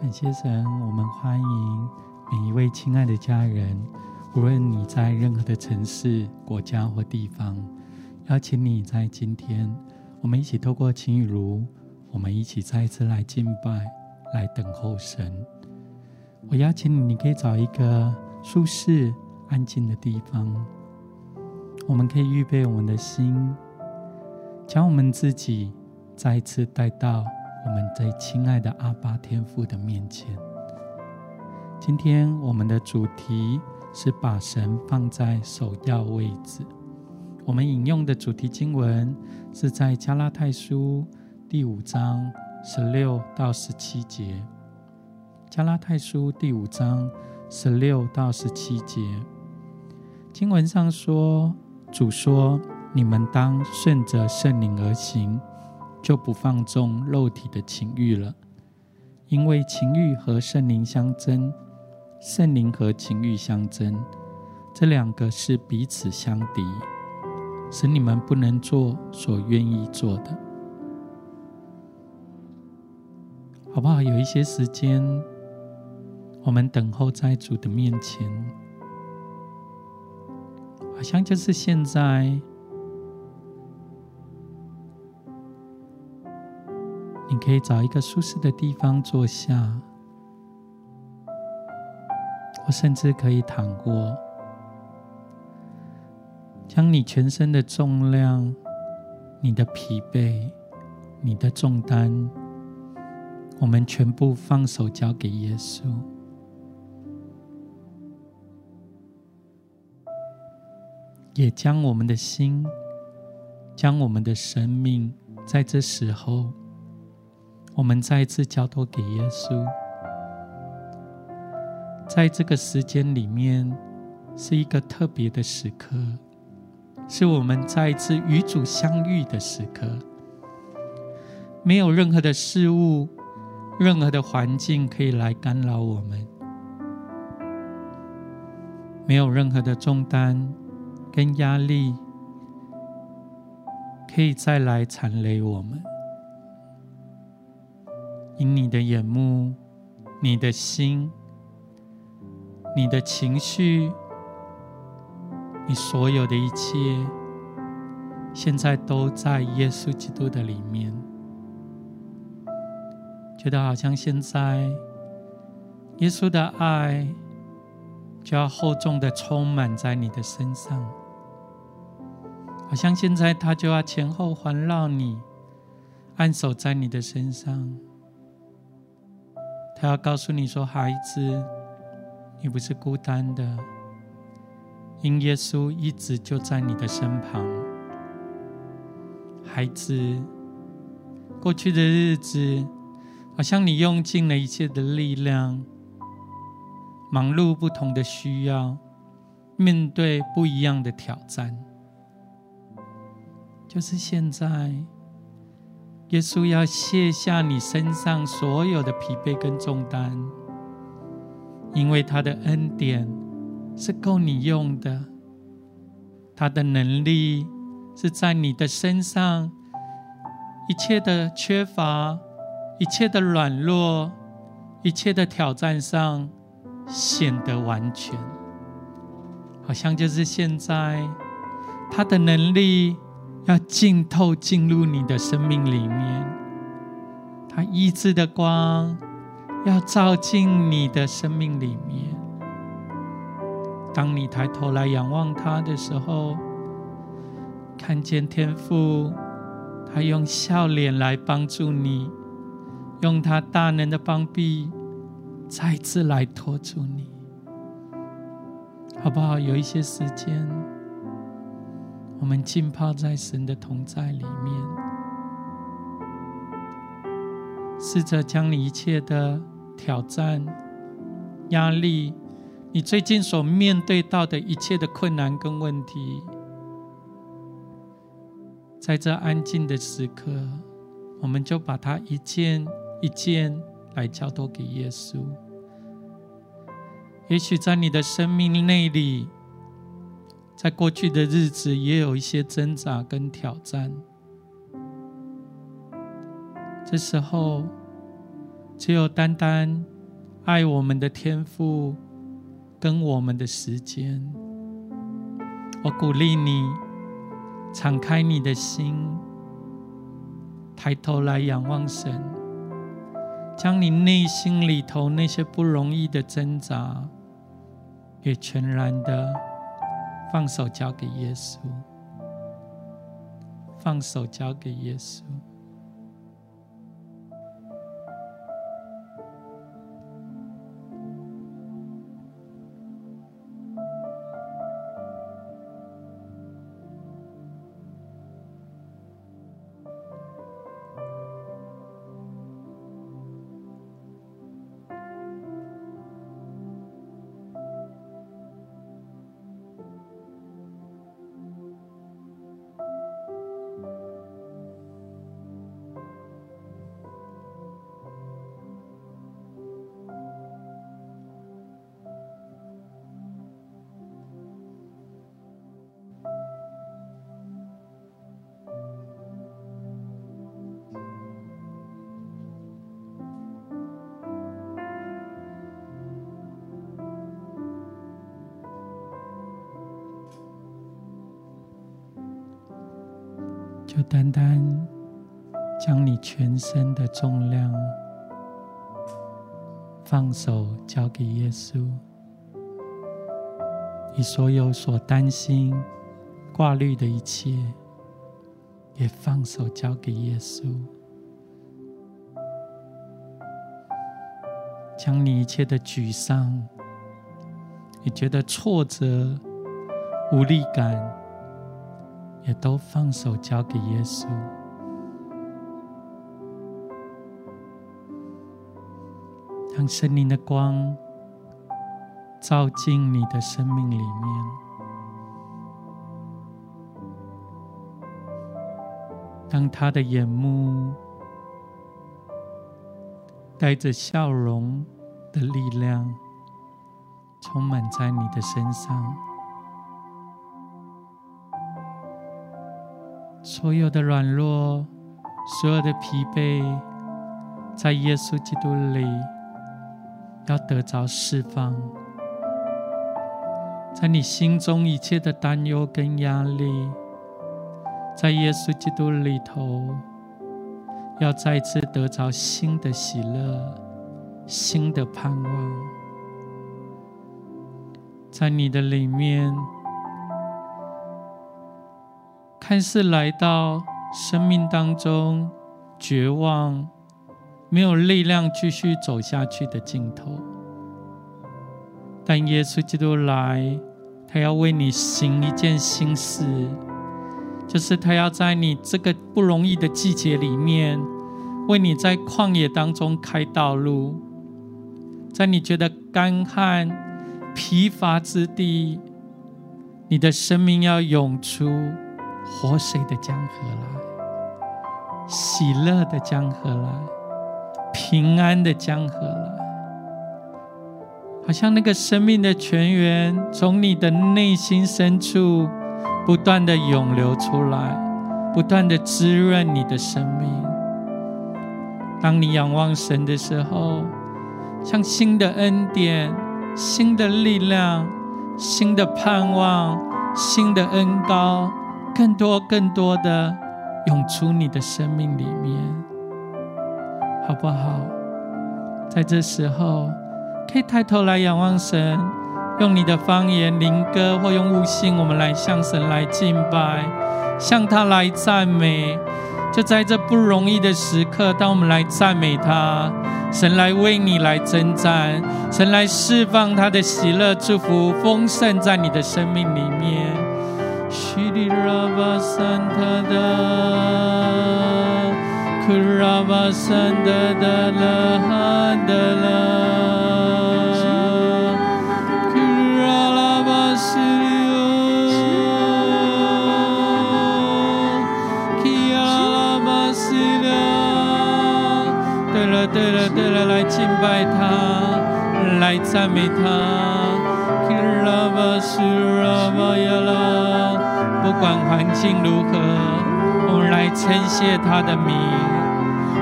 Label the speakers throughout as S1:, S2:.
S1: 感谢神，我们欢迎每一位亲爱的家人，无论你在任何的城市、国家或地方，邀请你在今天，我们一起透过晴雨如，我们一起再一次来敬拜，来等候神。我邀请你，你可以找一个舒适、安静的地方，我们可以预备我们的心，将我们自己再一次带到。我们最亲爱的阿爸天父的面前，今天我们的主题是把神放在首要位置。我们引用的主题经文是在加拉太书第五章十六到十七节。加拉太书第五章十六到十七节，经文上说：“主说，你们当顺着圣灵而行。”就不放纵肉体的情欲了，因为情欲和圣灵相争，圣灵和情欲相争，这两个是彼此相敌，使你们不能做所愿意做的，好不好？有一些时间，我们等候在主的面前，好像就是现在。可以找一个舒适的地方坐下，或甚至可以躺过，将你全身的重量、你的疲惫、你的重担，我们全部放手交给耶稣，也将我们的心、将我们的生命，在这时候。我们再一次交托给耶稣，在这个时间里面，是一个特别的时刻，是我们再一次与主相遇的时刻。没有任何的事物、任何的环境可以来干扰我们，没有任何的重担跟压力可以再来缠累我们。因你的眼目、你的心、你的情绪、你所有的一切，现在都在耶稣基督的里面。觉得好像现在耶稣的爱就要厚重的充满在你的身上，好像现在他就要前后环绕你，按手在你的身上。他要告诉你说：“孩子，你不是孤单的，因耶稣一直就在你的身旁。孩子，过去的日子，好像你用尽了一切的力量，忙碌不同的需要，面对不一样的挑战，就是现在。”耶稣要卸下你身上所有的疲惫跟重担，因为他的恩典是够你用的，他的能力是在你的身上，一切的缺乏、一切的软弱、一切的挑战上显得完全，好像就是现在他的能力。要浸透进入你的生命里面，他医治的光要照进你的生命里面。当你抬头来仰望他的时候，看见天父，他用笑脸来帮助你，用他大能的膀臂再次来托住你，好不好？有一些时间。我们浸泡在神的同在里面，试着将你一切的挑战、压力，你最近所面对到的一切的困难跟问题，在这安静的时刻，我们就把它一件一件来交托给耶稣。也许在你的生命内里。在过去的日子，也有一些挣扎跟挑战。这时候，只有单单爱我们的天赋跟我们的时间。我鼓励你，敞开你的心，抬头来仰望神，将你内心里头那些不容易的挣扎，也全然的放手交给耶稣，放手交给耶稣。单单将你全身的重量放手交给耶稣，你所有所担心、挂虑的一切，也放手交给耶稣，将你一切的沮丧，你觉得挫折、无力感。也都放手交给耶稣，让圣灵的光照进你的生命里面，让他的眼目带着笑容的力量充满在你的身上。所有的软弱，所有的疲惫，在耶稣基督里要得着释放。在你心中一切的担忧跟压力，在耶稣基督里头，要再次得着新的喜乐、新的盼望。在你的里面。看似来到生命当中绝望、没有力量继续走下去的尽头，但耶稣基督来，他要为你行一件新事，就是他要在你这个不容易的季节里面，为你在旷野当中开道路，在你觉得干旱、疲乏之地，你的生命要涌出。活水的江河来，喜乐的江河来，平安的江河来，好像那个生命的泉源从你的内心深处不断的涌流出来，不断的滋润你的生命。当你仰望神的时候，像新的恩典、新的力量、新的盼望、新的恩膏。更多、更多的涌出你的生命里面，好不好？在这时候，可以抬头来仰望神，用你的方言、灵歌或用悟性，我们来向神来敬拜，向他来赞美。就在这不容易的时刻，当我们来赞美他，神来为你来征战，神来释放他的喜乐、祝福、丰盛在你的生命里面。西里拉巴山塔达，库拉巴山达达拉罕达拉，库拉拉巴西里奥，基亚拉巴西里奥。对了对了对了，来敬拜他，来赞美他，库拉巴西拉巴亚拉。不管环境如何，我们来称谢他的名；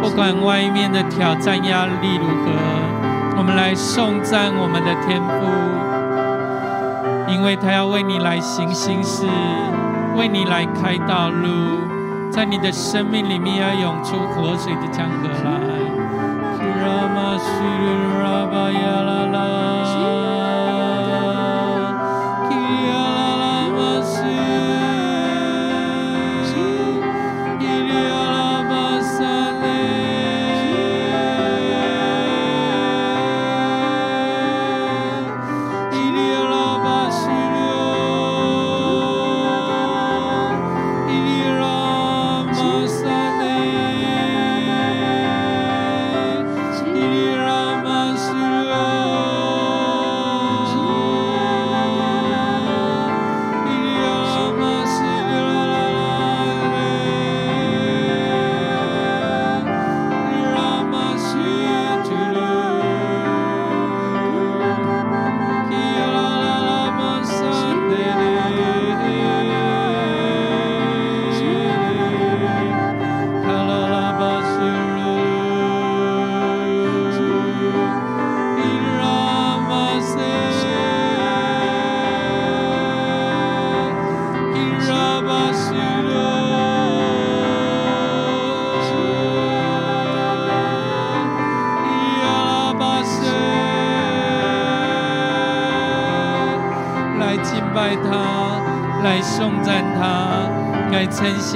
S1: 不管外面的挑战压力如何，我们来颂赞我们的天父，因为他要为你来行新事，为你来开道路，在你的生命里面要涌出活水的江河来。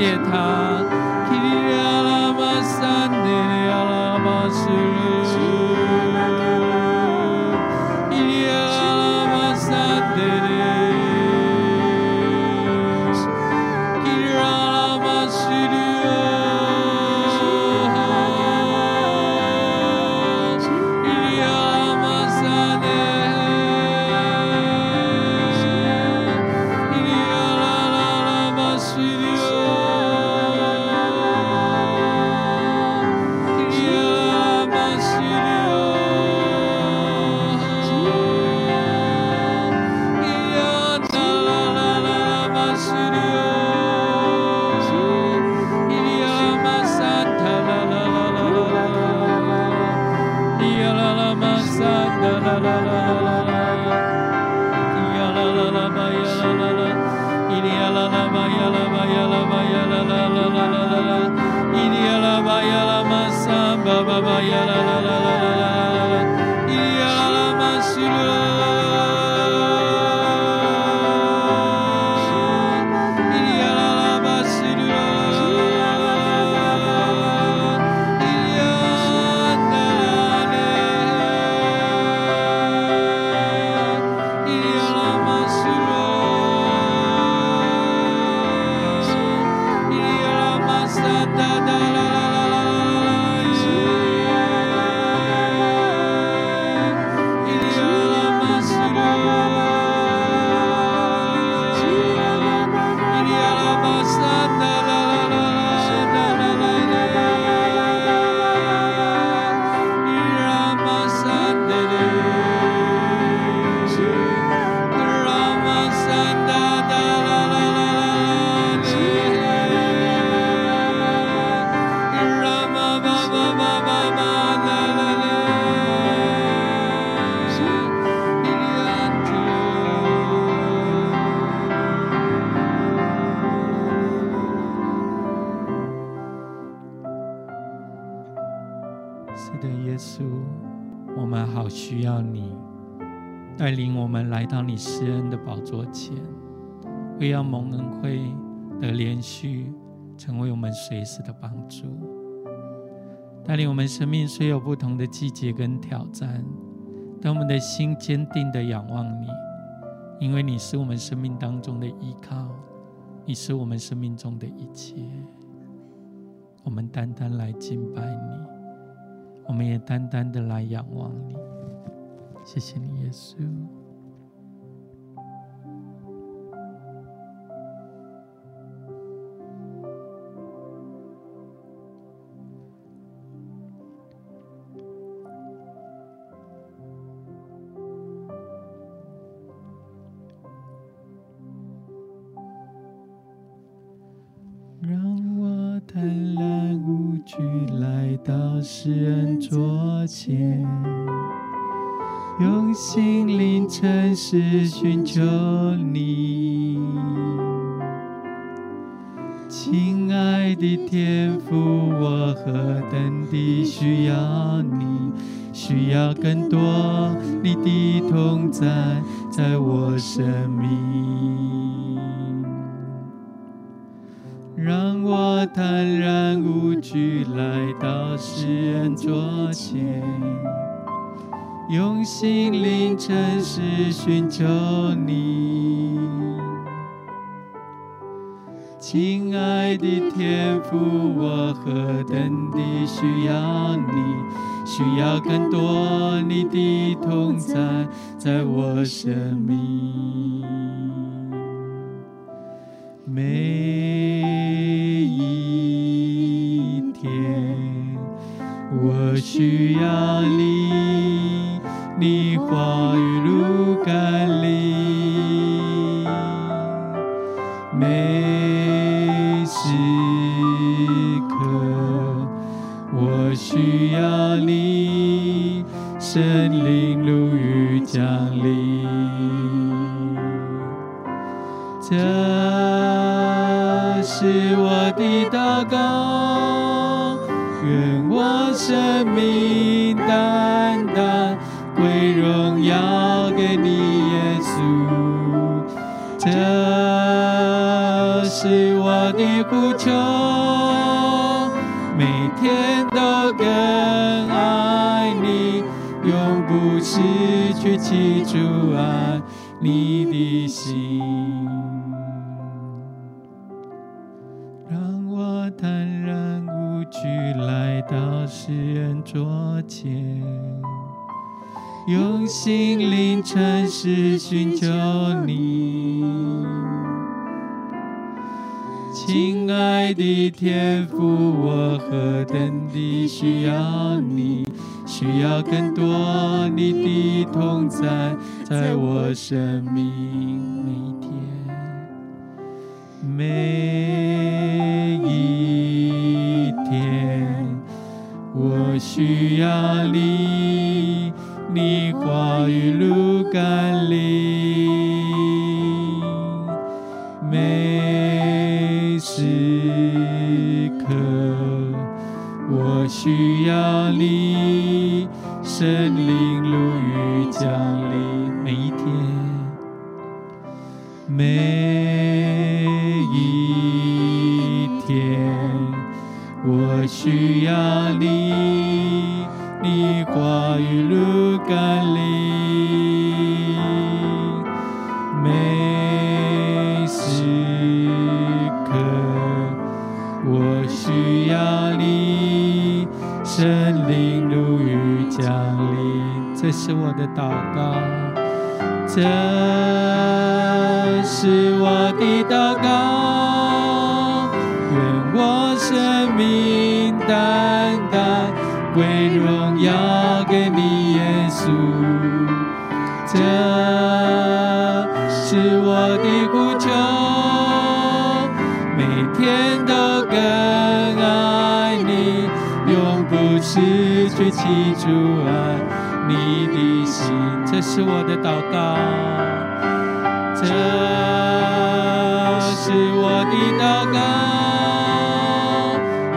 S1: 谢他。施恩的宝座前，为要蒙恩惠得连续，成为我们随时的帮助。带领我们生命虽有不同的季节跟挑战，但我们的心坚定的仰望你，因为你是我们生命当中的依靠，你是我们生命中的一切。我们单单来敬拜你，我们也单单的来仰望你。谢谢你，耶稣。前，用心灵诚实寻求你。亲爱的天父，我何等地需要你，需要更多你的同在，在我生命，让我坦然无惧来到施恩座前，心灵诚实寻求你。亲爱的天父，我何等地需要你，需要更多你的同在，在我生命。每一天，我需要你，你话语如甘霖。每时刻我需要你，圣灵如雨降临。这是我的祷告，愿我生命单单要给你，耶稣。这是我的呼求。每天都更爱你，永不失去记住爱你的心，让我坦然无惧来到世人桌前，用心灵诚实寻求你，亲爱的天父，我何等地需要你。需要更多你的同在，在我生命每天，每一天，我需要你，你话语如甘霖，每时刻我需要你。圣灵如雨降临，每一天，每一天，我需要你，甘霖，每时刻，我需要你，圣灵如雨降临。这是我的祷告，这是我的祷告，去记住爱。你的心，这是我的祷告，这是我的祷告，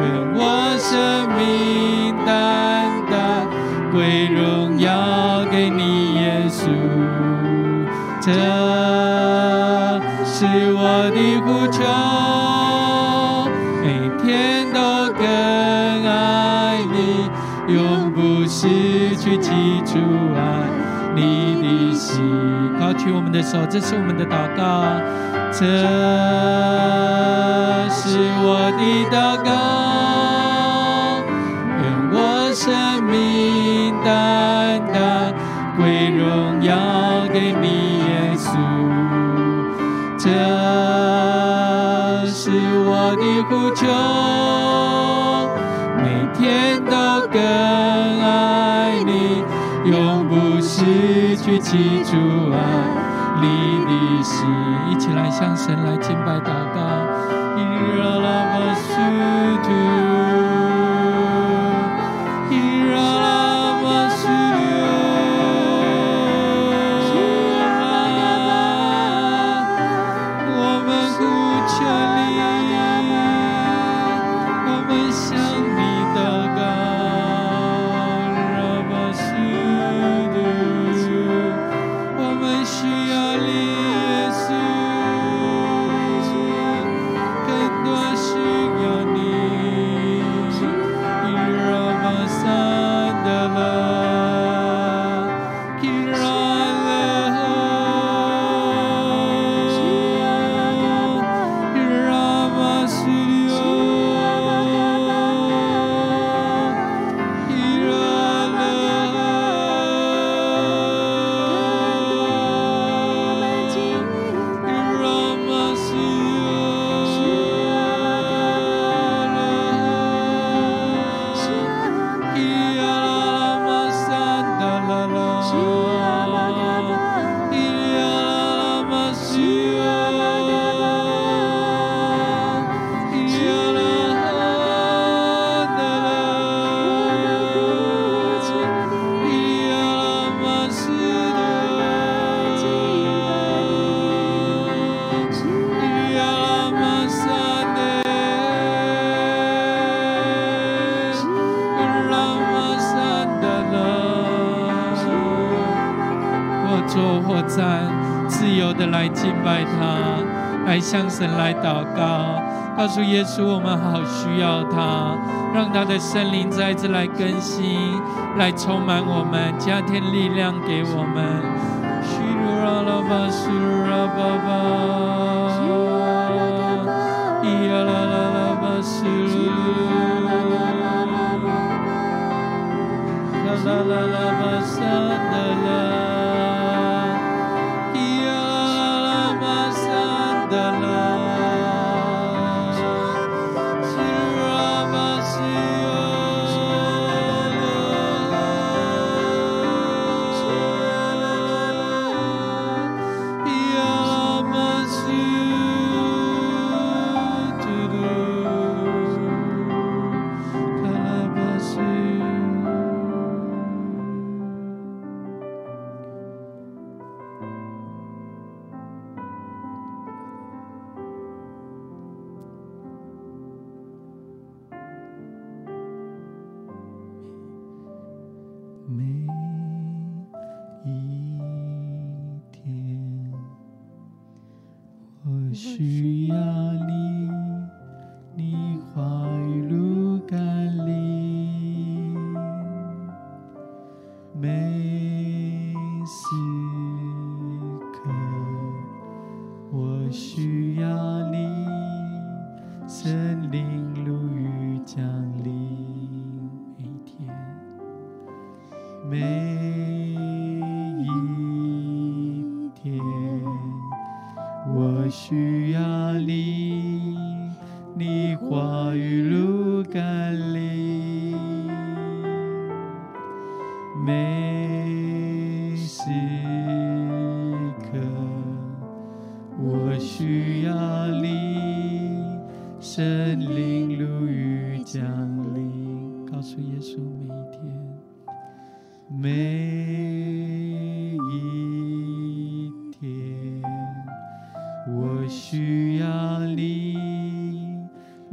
S1: 愿我生命单单归荣耀给你，耶稣。这是记住爱你的心，高举我们的手，这是我们的祷告，这是我的祷告，愿我生命单单归荣耀给你，耶稣，这是我的呼求，每天都去记住爱你的心，一起来向神来敬拜祷告。主耶稣我们好需要他，让他的圣灵再一次来更新，来充满我们，加添力量给我们。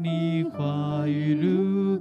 S1: 就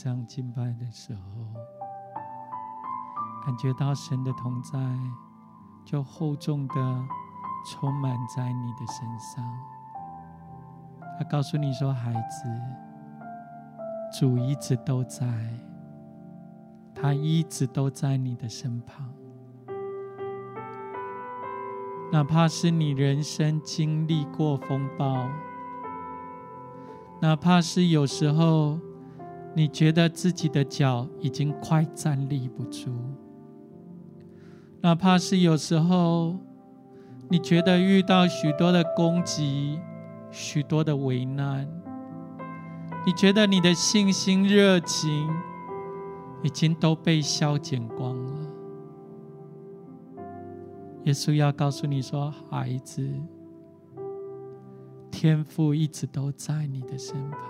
S1: 这样敬拜的时候，感觉到神的同在，就厚重的充满在你的身上。他告诉你说：“孩子，主一直都在，他一直都在你的身旁。哪怕是你人生经历过风暴，哪怕是有时候。”你觉得自己的脚已经快站立不住，哪怕是有时候，你觉得遇到许多的攻击、许多的危难，你觉得你的信心、热情已经都被消减光了。耶稣要告诉你说：“孩子，天父一直都在你的身旁。”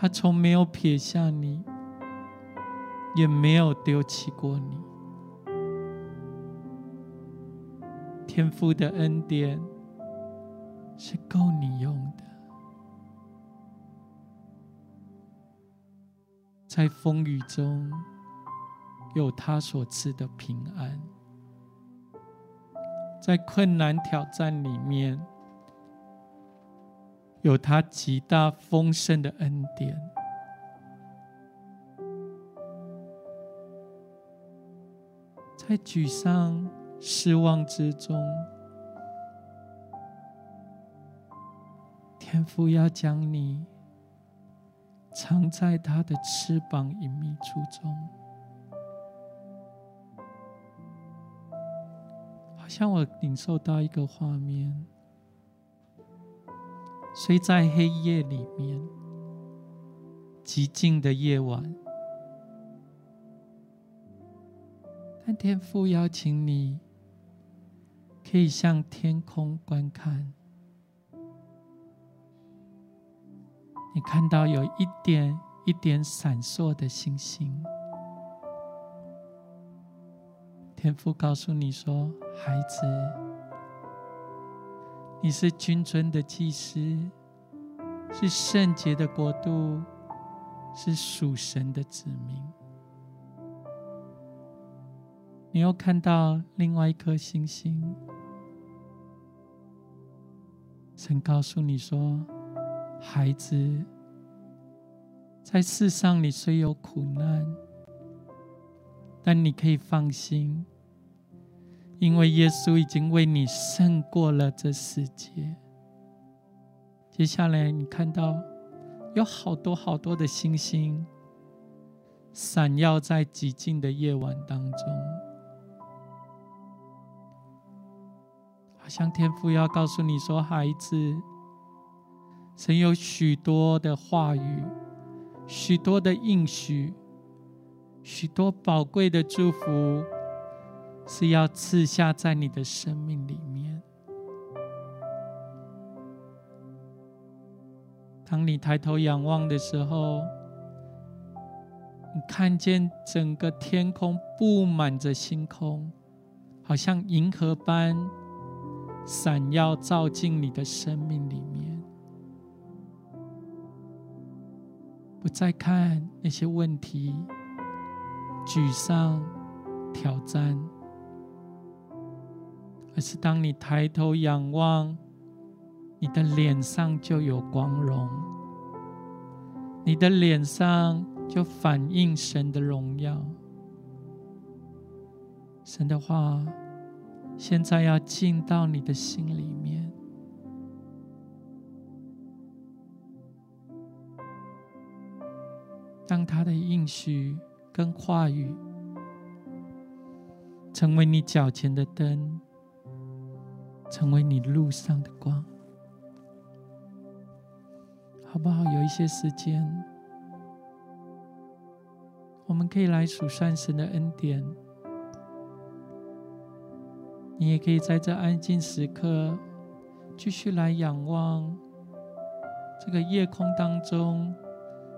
S1: 他从没有撇下你，也没有丢弃过你。天父的恩典是够你用的，在风雨中有他所赐的平安，在困难挑战里面。有他极大丰盛的恩典，在沮丧失望之中。天父要将你藏在他的翅膀隐秘处中，好像我领受到一个画面，虽在黑夜里面，寂静的夜晚，但天父邀请你，可以向天空观看。你看到有一点一点闪烁的星星，天父告诉你说：“孩子，你是君尊的祭司，是圣洁的国度，是属神的子民。”你又看到另外一颗星星，神告诉你说。孩子，在世上你虽有苦难，但你可以放心，因为耶稣已经为你胜过了这世界。接下来，你看到有好多好多的星星闪耀在寂静的夜晚当中，好像天父要告诉你说：“孩子。”曾有许多的话语，许多的应许，许多宝贵的祝福，是要赐下在你的生命里面。当你抬头仰望的时候，你看见整个天空布满着星空，好像银河般闪耀，照进你的生命里面。不再看那些问题、沮丧、挑战，而是当你抬头仰望，你的脸上就有光荣，你的脸上就反映神的荣耀。神的话，现在要进到你的心里面。当他的应许跟话语成为你脚前的灯，成为你路上的光，好不好？有一些时间，我们可以来数算神的恩典。你也可以在这安静时刻，继续来仰望这个夜空当中。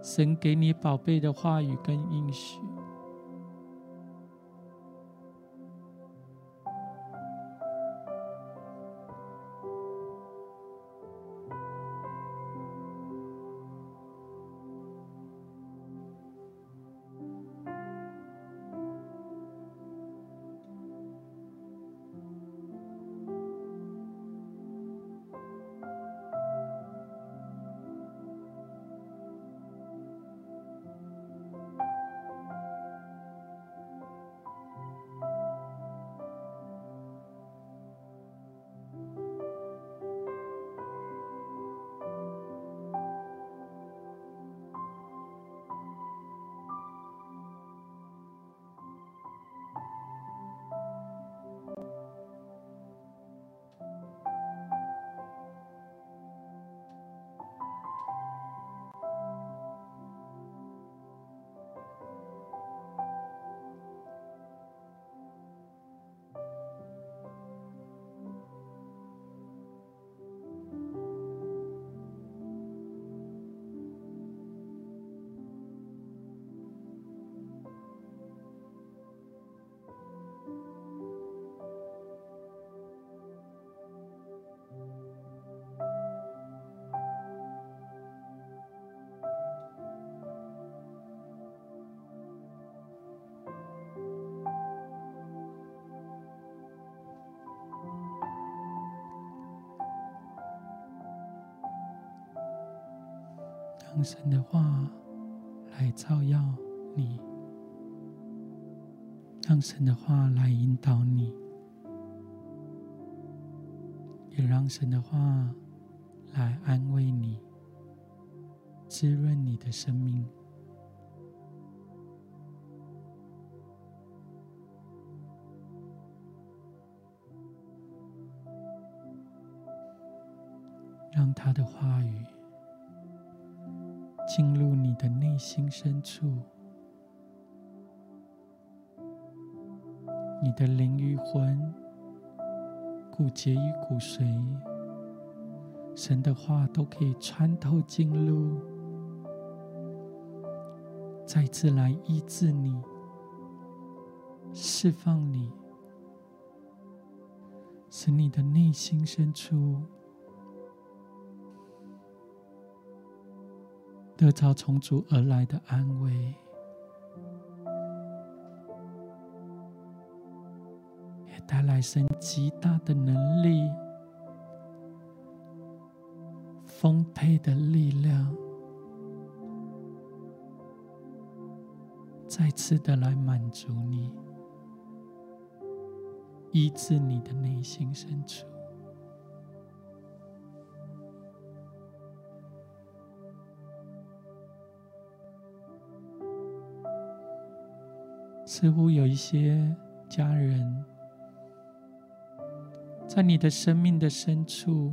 S1: 神给你宝贝的话语跟应许。让神的话来照耀你，让神的话来引导你，也让神的话来安慰你，滋润你的生命。让他的话语心深处，你的灵与魂、骨节与骨髓，神的话都可以穿透进入，再次来医治你、释放你，使你的内心深处。得着从主而来的安慰，也带来神极大的能力、丰沛的力量，再次的来满足你，医治你的内心深处。似乎有一些家人，在你的生命的深处，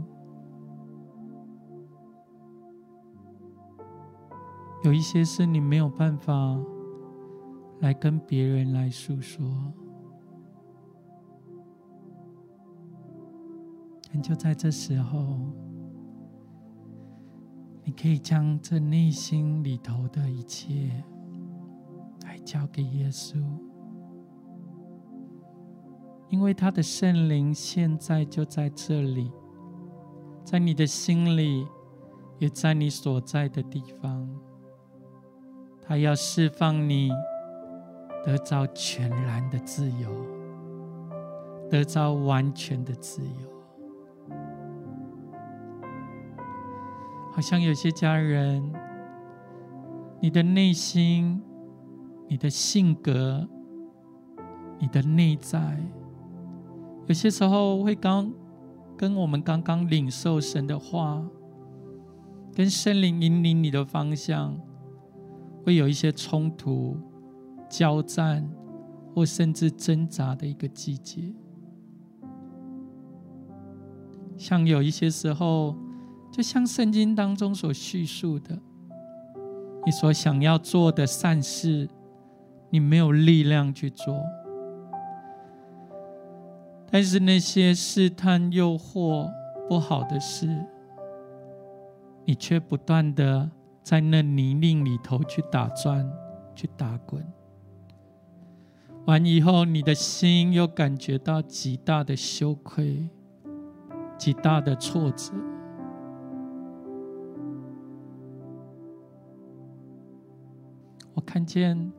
S1: 有一些是你没有办法来跟别人来诉说，但就在这时候，你可以将这内心里头的一切。交给耶稣，因为他的圣灵现在就在这里，在你的心里，也在你所在的地方。他要释放你，得着全然的自由，得着完全的自由。好像有些家人，你的内心。你的性格，你的内在，有些时候会刚跟我们刚刚领受神的话，跟圣灵引领你的方向，会有一些冲突、交战，或甚至挣扎的一个季节。像有一些时候，就像圣经当中所叙述的，你所想要做的善事。你没有力量去做，但是那些试探、诱惑、不好的事，你却不断的在那泥泞里头去打转、去打滚。完以后，你的心又感觉到极大的羞愧、极大的挫折。我看见。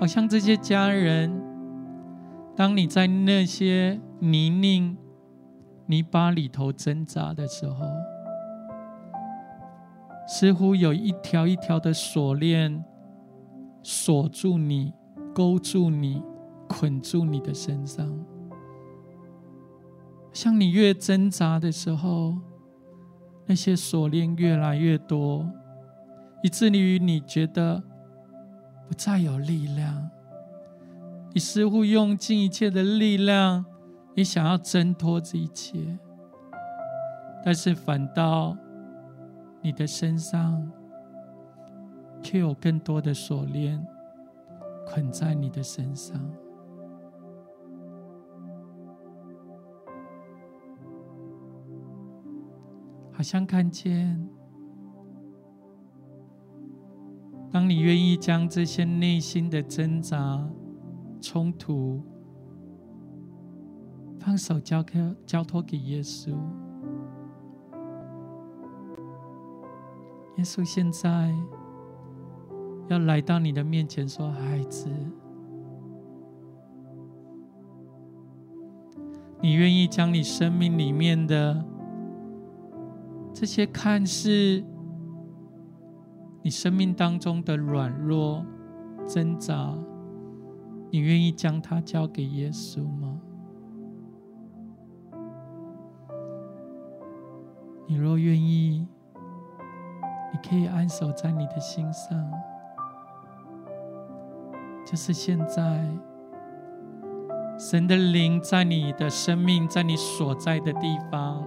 S1: 好像这些家人，当你在那些泥泞、泥巴里头挣扎的时候，似乎有一条一条的锁链锁住你、勾住你、捆住你的身上。像你越挣扎的时候，那些锁链越来越多，以至于你觉得。不再有力量，你似乎用尽一切的力量，你想要挣脱这一切，但是反倒你的身上却有更多的锁链捆在你的身上，好像看见。当你愿意将这些内心的挣扎、冲突放手交给、交托给耶稣，耶稣现在要来到你的面前，说：“孩子，你愿意将你生命里面的这些看似……”你生命当中的软弱、挣扎，你愿意将它交给耶稣吗？你若愿意，你可以安守在你的心上，就是现在，神的灵在你的生命，在你所在的地方，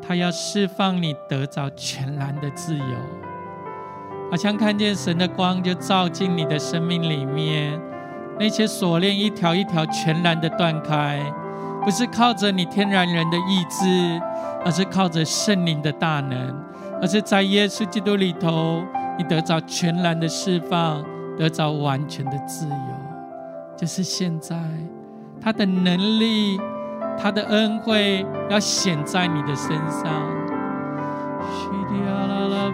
S1: 他要释放你得着全然的自由，好像看见神的光就照进你的生命里面，那些锁链一条一条全然的断开，不是靠着你天然人的意志。而是靠着圣灵的大能，而是在耶稣基督里头，你得着全然的释放，得着完全的自由。就是现在，他的能力，他的恩惠要显在你的身上。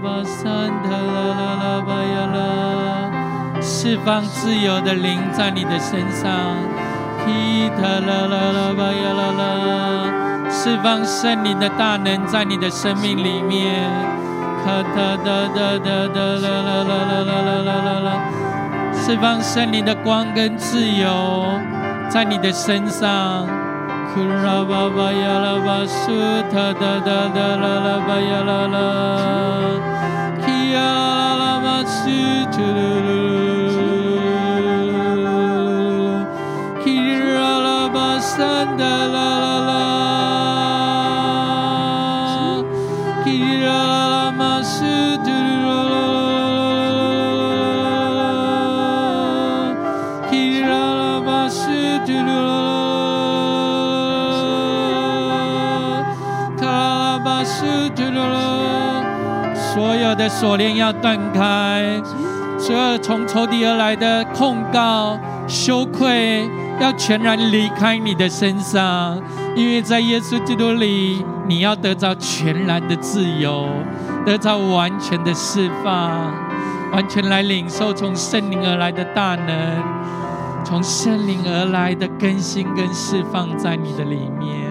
S1: 巴三哒啦啦啦巴呀啦，释放自由的灵在你的身上；七哒啦啦啦巴呀啦啦，释放圣灵的大能在你的生命里面；卡哒哒哒哒哒啦啦啦啦啦啦啦啦，释放圣灵的光跟自由在你的身上。Kurabhabayalabasuta da da da la la bayalala Kiyalamasutu 锁链要断开，所有从仇敌而来的控告、羞愧，要全然离开你的身上，因为在耶稣基督里，你要得到全然的自由，得到完全的释放，完全来领受从圣灵而来的大能，从圣灵而来的更新跟释放在你的里面。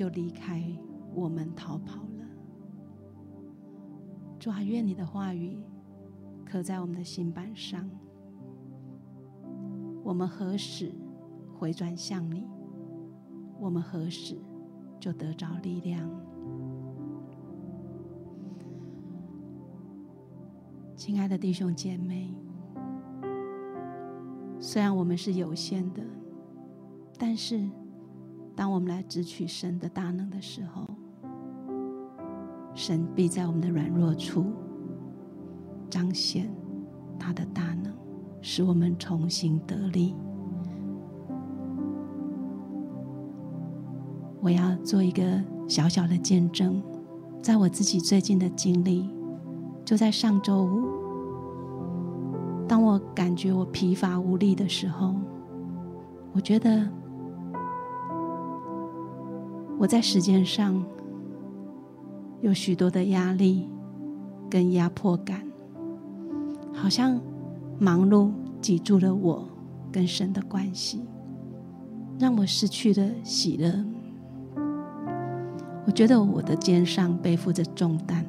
S2: 就离开我们逃跑了。主啊，愿你的话语刻在我们的心板上，我们何时回转向你，我们何时就得着力量。亲爱的弟兄姐妹，虽然我们是有限的，但是当我们来支取神的大能的时候，神必在我们的软弱处彰显他的大能，使我们重新得力。我要做一个小小的见证，在我自己最近的经历。就在上周五，当我感觉我疲乏无力的时候，我觉得我在时间上有许多的压力跟压迫感，好像忙碌挤住了我跟神的关系，让我失去了喜乐。我觉得我的肩上背负着重担。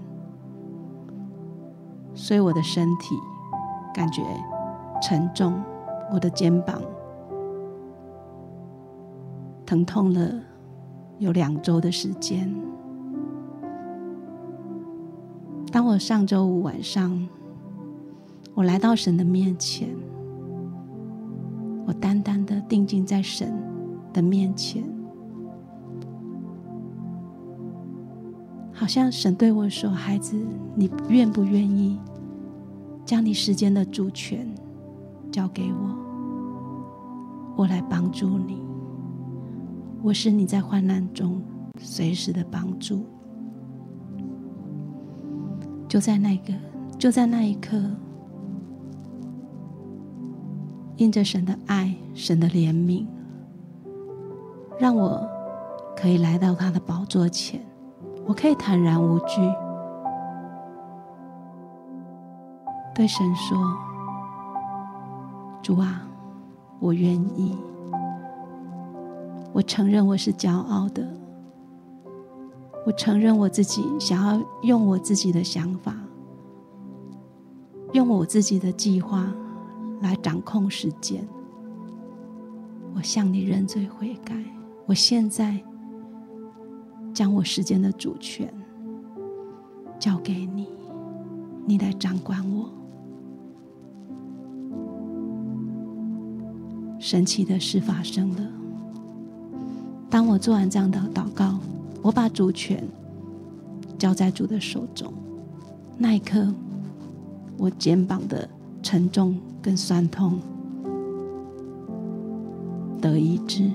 S2: 所以我的身体感觉沉重，我的肩膀疼痛了有两周的时间。当我上周五晚上，我来到神的面前，我单单的定睛在神的面前，好像神对我说：“孩子，你愿不愿意？”将你时间的主权交给我，我来帮助你。我是你在患难中随时的帮助。就在那个，就在那一刻，因着神的爱、神的怜悯，让我可以来到他的宝座前，我可以坦然无惧，对神说：“主啊，我愿意。我承认我是骄傲的。”我承认我自己想要用我自己的想法，用我自己的计划来掌控时间。我向你认罪悔改。我现在将我时间的主权交给你，你来掌管我。神奇的事发生了。当我做完这样的祷告。我把主权交在主的手中，那一刻，我肩膀的沉重跟酸痛得医治。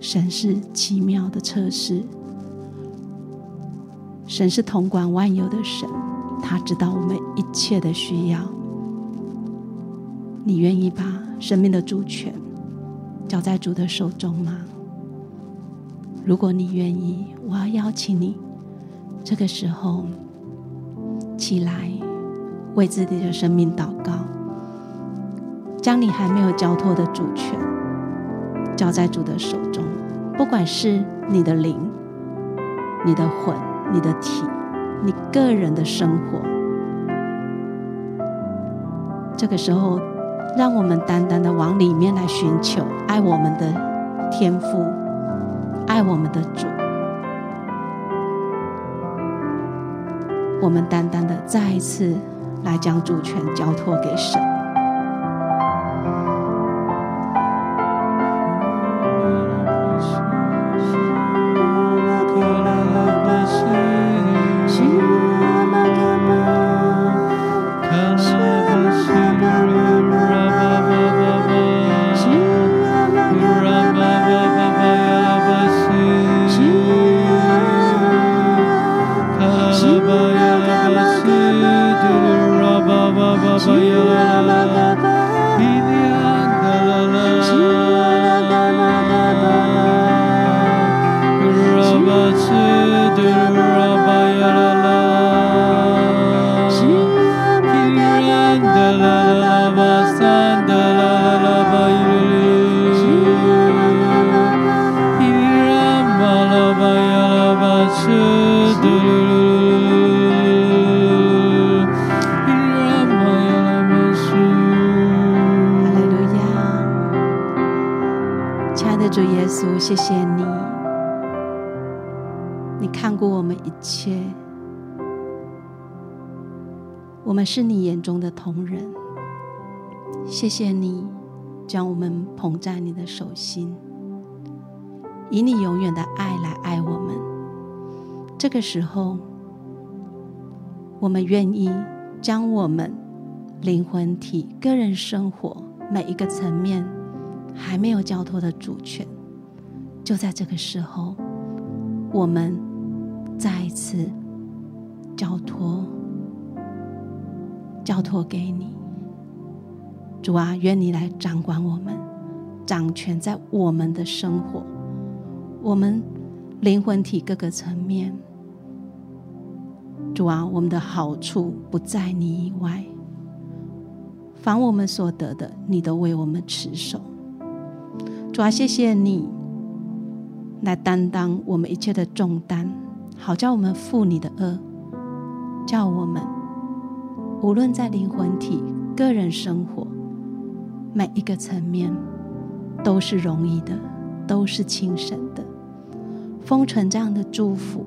S2: 神是奇妙的测试，神是统管万有的神，他知道我们一切的需要。你愿意把生命的主权交在主的手中吗？如果你愿意，我要邀请你，这个时候起来，为自己的生命祷告，将你还没有交托的主权交在主的手中，不管是你的灵、你的魂、你的体、你个人的生活，这个时候，让我们单单的往里面来寻求爱我们的天赋。爱我们的主，我们单单的再一次来将主权交托给神。谢谢你，你看过我们一切，我们是你眼中的瞳人。谢谢你将我们捧在你的手心，以你永远的爱来爱我们。这个时候，我们愿意将我们灵魂体、个人生活每一个层面还没有交托的主权。就在这个时候，我们再一次交托，交托给你，主啊，愿你来掌管我们，掌权在我们的生活，我们灵魂体各个层面。主啊，我们的好处不在你以外，凡我们所得的，你都为我们持守。主啊，谢谢你。来担当我们一切的重担，好叫我们负你的轭，叫我们无论在灵魂体、个人生活每一个层面，都是容易的，都是轻省的。封存这样的祝福，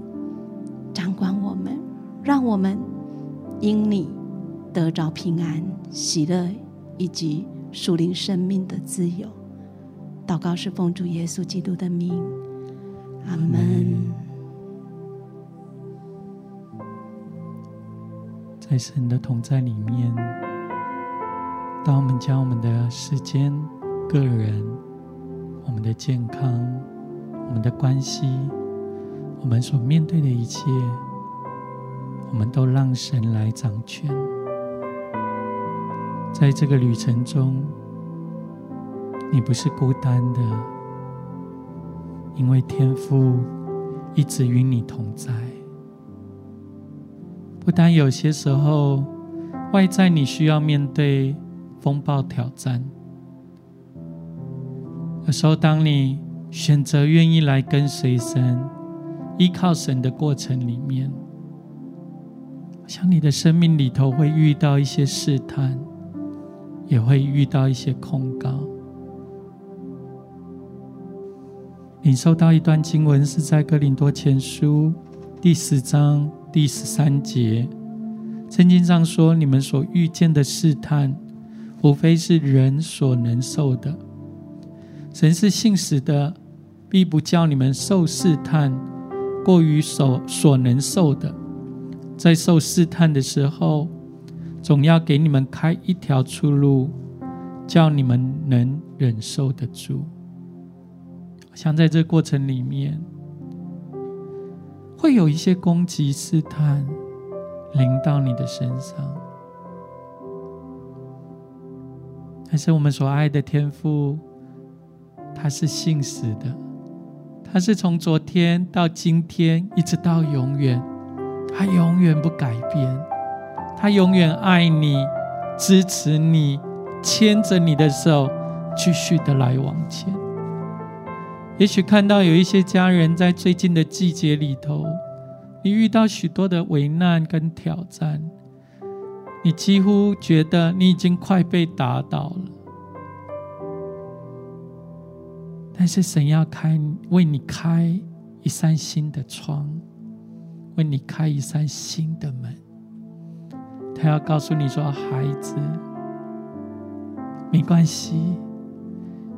S2: 掌管我们，让我们因你得着平安、喜乐以及属灵生命的自由。祷告是奉主耶稣基督的名。阿门。
S1: 在神的同在里面，当我们将我们的时间、个人、我们的健康、我们的关系、我们所面对的一切，我们都让神来掌权。在这个旅程中，你不是孤单的，因为天父一直与你同在。不但有些时候，外在你需要面对风暴挑战，有时候当你选择愿意来跟随神、依靠神的过程里面，像你的生命里头会遇到一些试探，也会遇到一些控告。你收到一段经文，是在哥林多前书第十章第十三节。圣经上说：“你们所遇见的试探，无非是人所能受的。神是信实的，必不叫你们受试探过于所所能受的。在受试探的时候，总要给你们开一条出路，叫你们能忍受得住。”像在这过程里面，会有一些攻击试探临到你的身上，但是我们所爱的天父，他是信实的，他是从昨天到今天一直到永远，他永远不改变，他永远爱你，支持你，牵着你的手，继续的来往前。也许看到有一些家人在最近的季节里头，你遇到许多的危难跟挑战，你几乎觉得你已经快被打倒了。但是神要开，为你开一扇新的窗，为你开一扇新的门。他要告诉你说：“孩子，没关系。”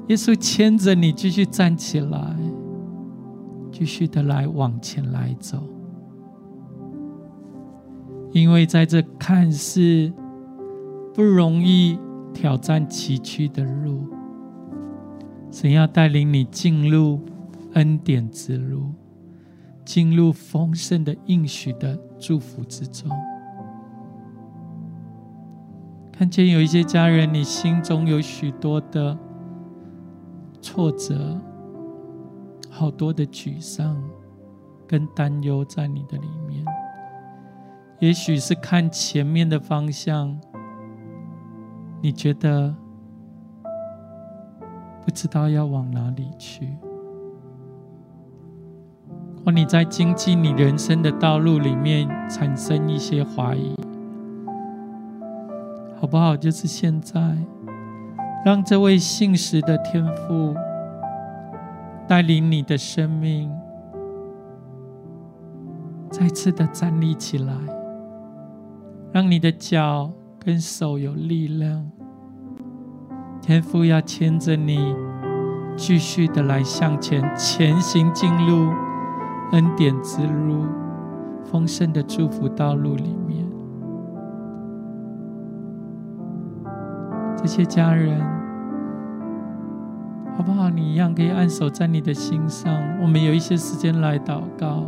S1: 耶稣牵着你继续站起来，继续的来往前来走，因为在这看似不容易、挑战崎岖的路，神要带领你进入恩典之路，进入丰盛的应许的祝福之中。看见有一些家人，你心中有许多的。挫折，好多的沮丧跟担忧在你的里面。也许是看前面的方向，你觉得不知道要往哪里去，或你在经济你人生的道路里面产生一些怀疑，好不好？就是现在。让这位信实的天父带领你的生命再次的站立起来，让你的脚跟手有力量。天父要牵着你，继续的来向前前行，进入恩典之路、丰盛的祝福道路里这些家人，好不好？你一样可以按手在你的心上。我们有一些时间来祷告，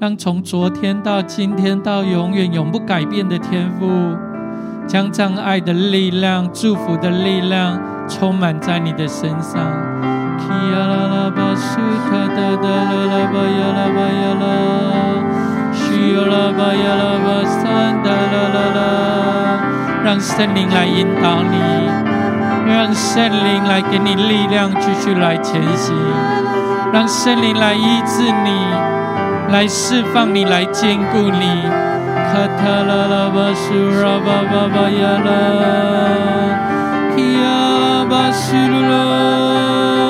S1: 让从昨天到今天到永远永不改变的天赋，将这样爱的力量、祝福的力量充满在你的身上。让圣灵来引导你，让圣灵来给你力量，继续来前行。让圣灵来医治你，来释放你，来坚固你。卡塔拉拉巴苏拉巴巴巴亚拉，基亚拉巴苏拉。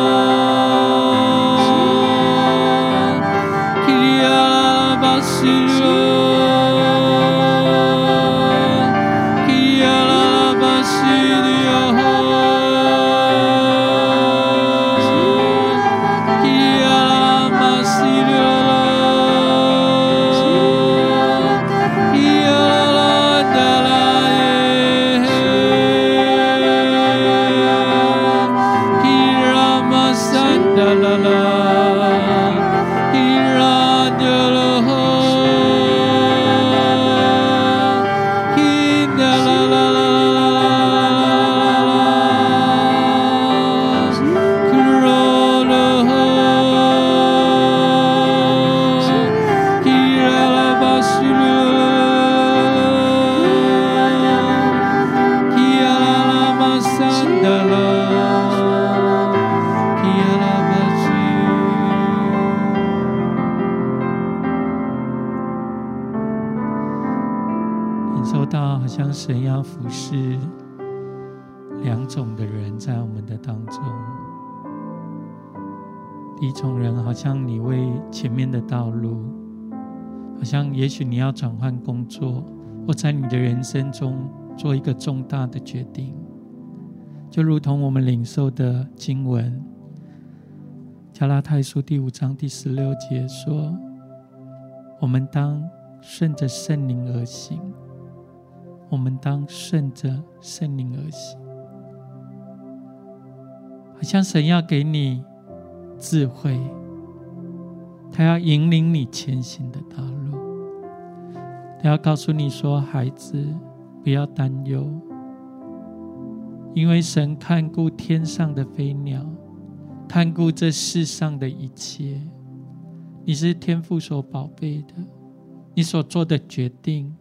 S1: 将神要服侍两种的人，在我们的当中，一种人好像你为前面的道路，好像也许你要转换工作，或在你的人生中做一个重大的决定，就如同我们领受的经文，加拉太书第五章第十六节说：“我们当顺着圣灵而行，我们当顺着圣灵而行。”好像神要给你智慧。他要引领你前行的道路，他要告诉你说：“孩子，不要担忧，因为神看顾天上的飞鸟，看顾这世上的一切。你是天父所宝贝的，你所做的决定，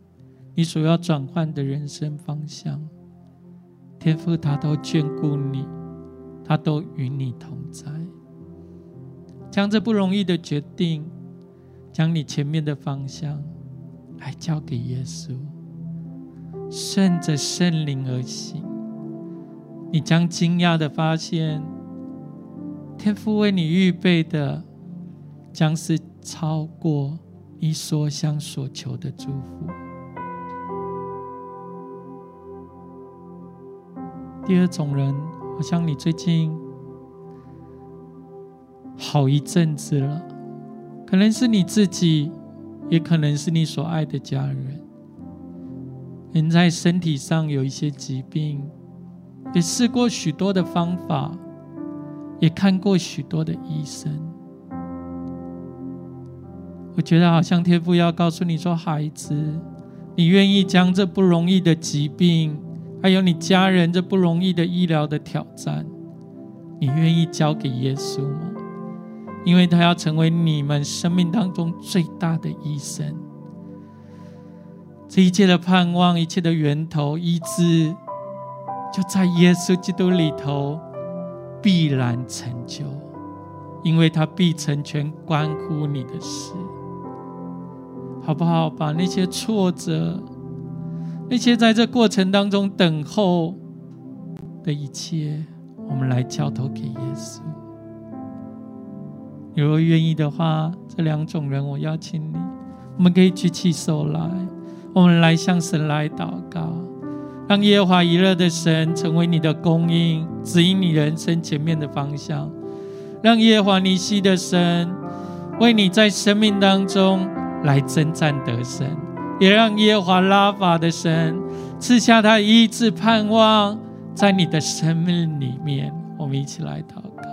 S1: 你所要转换的人生方向，天父他都眷顾你，他都与你同在。”将这不容易的决定，将你前面的方向来交给耶稣，顺着圣灵而行，你将惊讶的发现，天父为你预备的将是超过你所想所求的祝福。第二种人，好像你最近。好一阵子了，可能是你自己，也可能是你所爱的家人。人在身体上有一些疾病，也试过许多的方法，也看过许多的医生。我觉得好像天父要告诉你说：“孩子，你愿意将这不容易的疾病，还有你家人这不容易的医疗的挑战，你愿意交给耶稣吗？”因为他要成为你们生命当中最大的医生，这一切的盼望，一切的源头，医治，就在耶稣基督里头必然成就，因为他必成全关乎你的事，好不好？把那些挫折，那些在这过程当中等候的一切，我们来交托给耶稣。如果愿意的话，这两种人，我邀请你，我们可以举起手来，我们来向神来祷告，让耶和华以勒的神成为你的供应，指引你人生前面的方向；让耶和华尼西的神为你在生命当中来征战得胜，也让耶华拉法的神赐下他医治盼望在你的生命里面。我们一起来祷。告，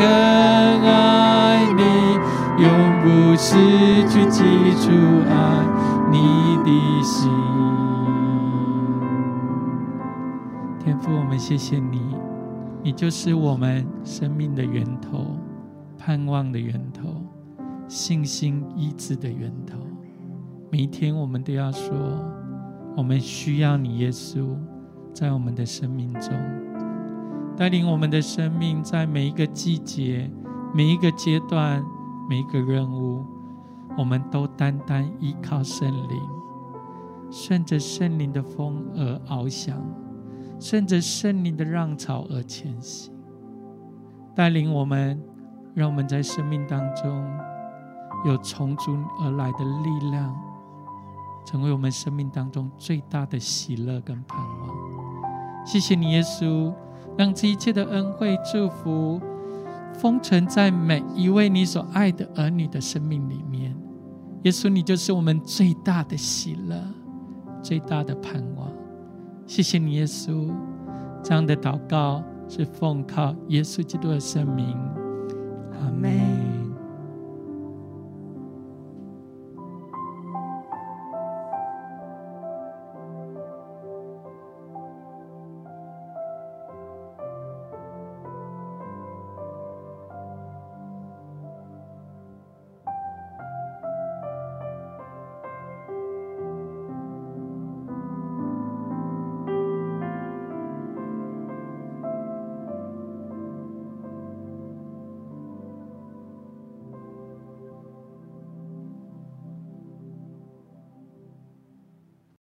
S1: 更爱你，永不失去记住爱你的心。天父我们谢谢你，你就是我们生命的源头、盼望的源头、信心医治的源头。每一天，我们都要说，我们需要你，耶稣，在我们的生命中带领我们的生命，在每一个季节、每一个阶段、每一个任务，我们都单单依靠圣灵，顺着圣灵的风而翱翔。顺着圣灵的浪潮而前行，带领我们，让我们在生命当中有从主而来的力量，成为我们生命当中最大的喜乐跟盼望。谢谢你，耶稣，让这一切的恩惠祝福封存在每一位你所爱的儿女的生命里面。耶稣，你就是我们最大的喜乐，最大的盼望。谢谢你，耶稣。这样的祷告是奉靠耶稣基督的圣名，阿门。